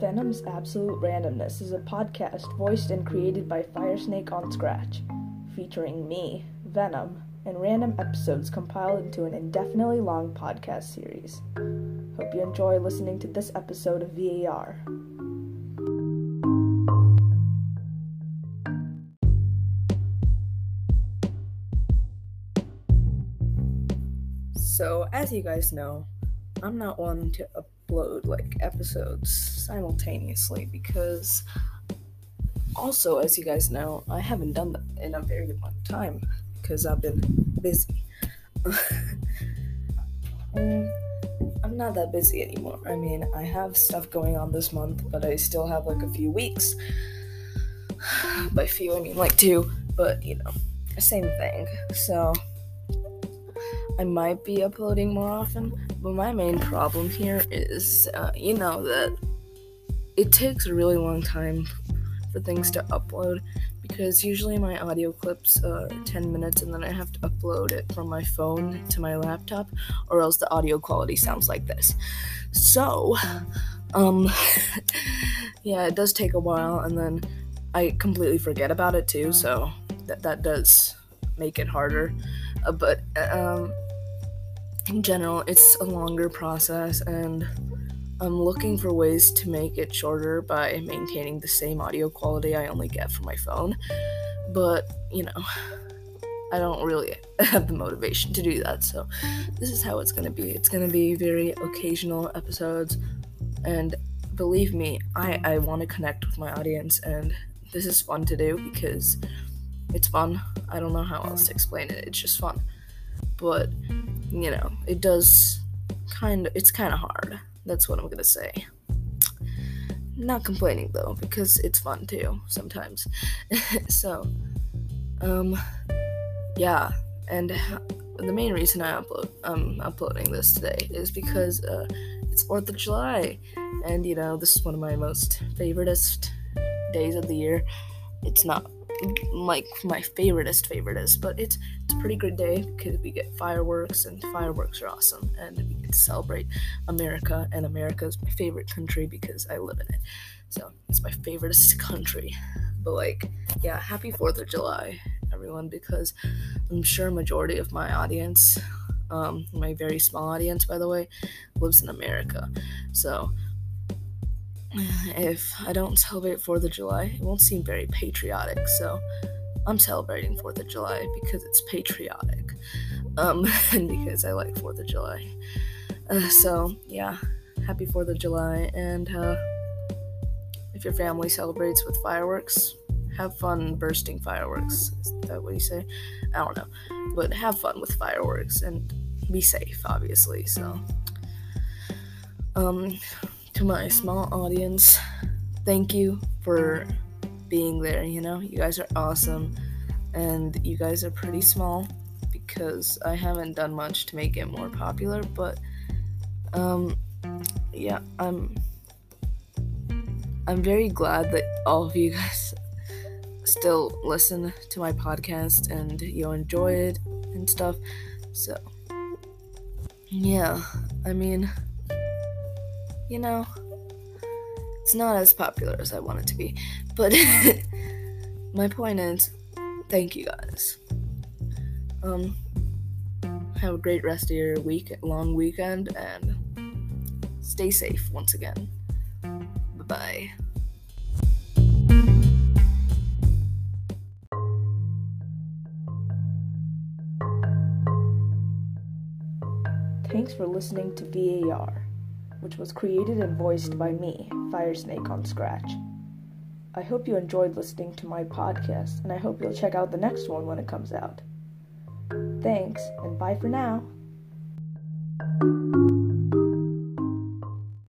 Venom's Absolute Randomness is a podcast voiced and created by Firesnake on Scratch, featuring me, Venom, and random episodes compiled into an indefinitely long podcast series. Hope you enjoy listening to this episode of VAR. So, as you guys know, I'm not one to upload like episodes simultaneously because also as you guys know i haven't done that in a very long time because i've been busy. I'm not that busy anymore. I mean i have stuff going on this month but i still have like a few weeks. By few i mean like two but you know same thing. So I might be uploading more often, but my main problem here is, uh, you know, that it takes a really long time for things to upload because usually my audio clips are 10 minutes and then I have to upload it from my phone to my laptop or else the audio quality sounds like this. So, um, yeah, it does take a while and then I completely forget about it too, so that, that does make it harder. Uh, but, um, in general, it's a longer process, and I'm looking for ways to make it shorter by maintaining the same audio quality I only get from my phone. But, you know, I don't really have the motivation to do that, so this is how it's gonna be. It's gonna be very occasional episodes, and believe me, I, I want to connect with my audience, and this is fun to do because it's fun. I don't know how else to explain it, it's just fun. But you know, it does kind of, it's kind of hard. That's what I'm gonna say. Not complaining though, because it's fun too sometimes. so, um, yeah, and the main reason I upload, I'm uploading this today is because uh, it's Fourth of July, and you know this is one of my most favoritist days of the year. It's not like my favoriteest favoriteest, but it's it's a pretty good day because we get fireworks and fireworks are awesome and we get to celebrate America and America is my favorite country because I live in it. So it's my favoriteest country. But like, yeah, happy Fourth of July, everyone, because I'm sure majority of my audience, um, my very small audience by the way, lives in America. So if I don't celebrate 4th of July, it won't seem very patriotic. So I'm celebrating 4th of July because it's patriotic. Um, and because I like 4th of July. Uh, so, yeah, happy 4th of July. And uh, if your family celebrates with fireworks, have fun bursting fireworks. Is that what you say? I don't know. But have fun with fireworks and be safe, obviously. So, um, to my small audience, thank you for being there. You know, you guys are awesome, and you guys are pretty small because I haven't done much to make it more popular, but um, yeah, I'm I'm very glad that all of you guys still listen to my podcast and you enjoy it and stuff. So, yeah, I mean, you know, it's not as popular as I want it to be. But my point is, thank you guys. Um, have a great rest of your week, long weekend, and stay safe once again. Bye bye. Thanks for listening to VAR which was created and voiced by me, Firesnake on Scratch. I hope you enjoyed listening to my podcast, and I hope you'll check out the next one when it comes out. Thanks, and bye for now.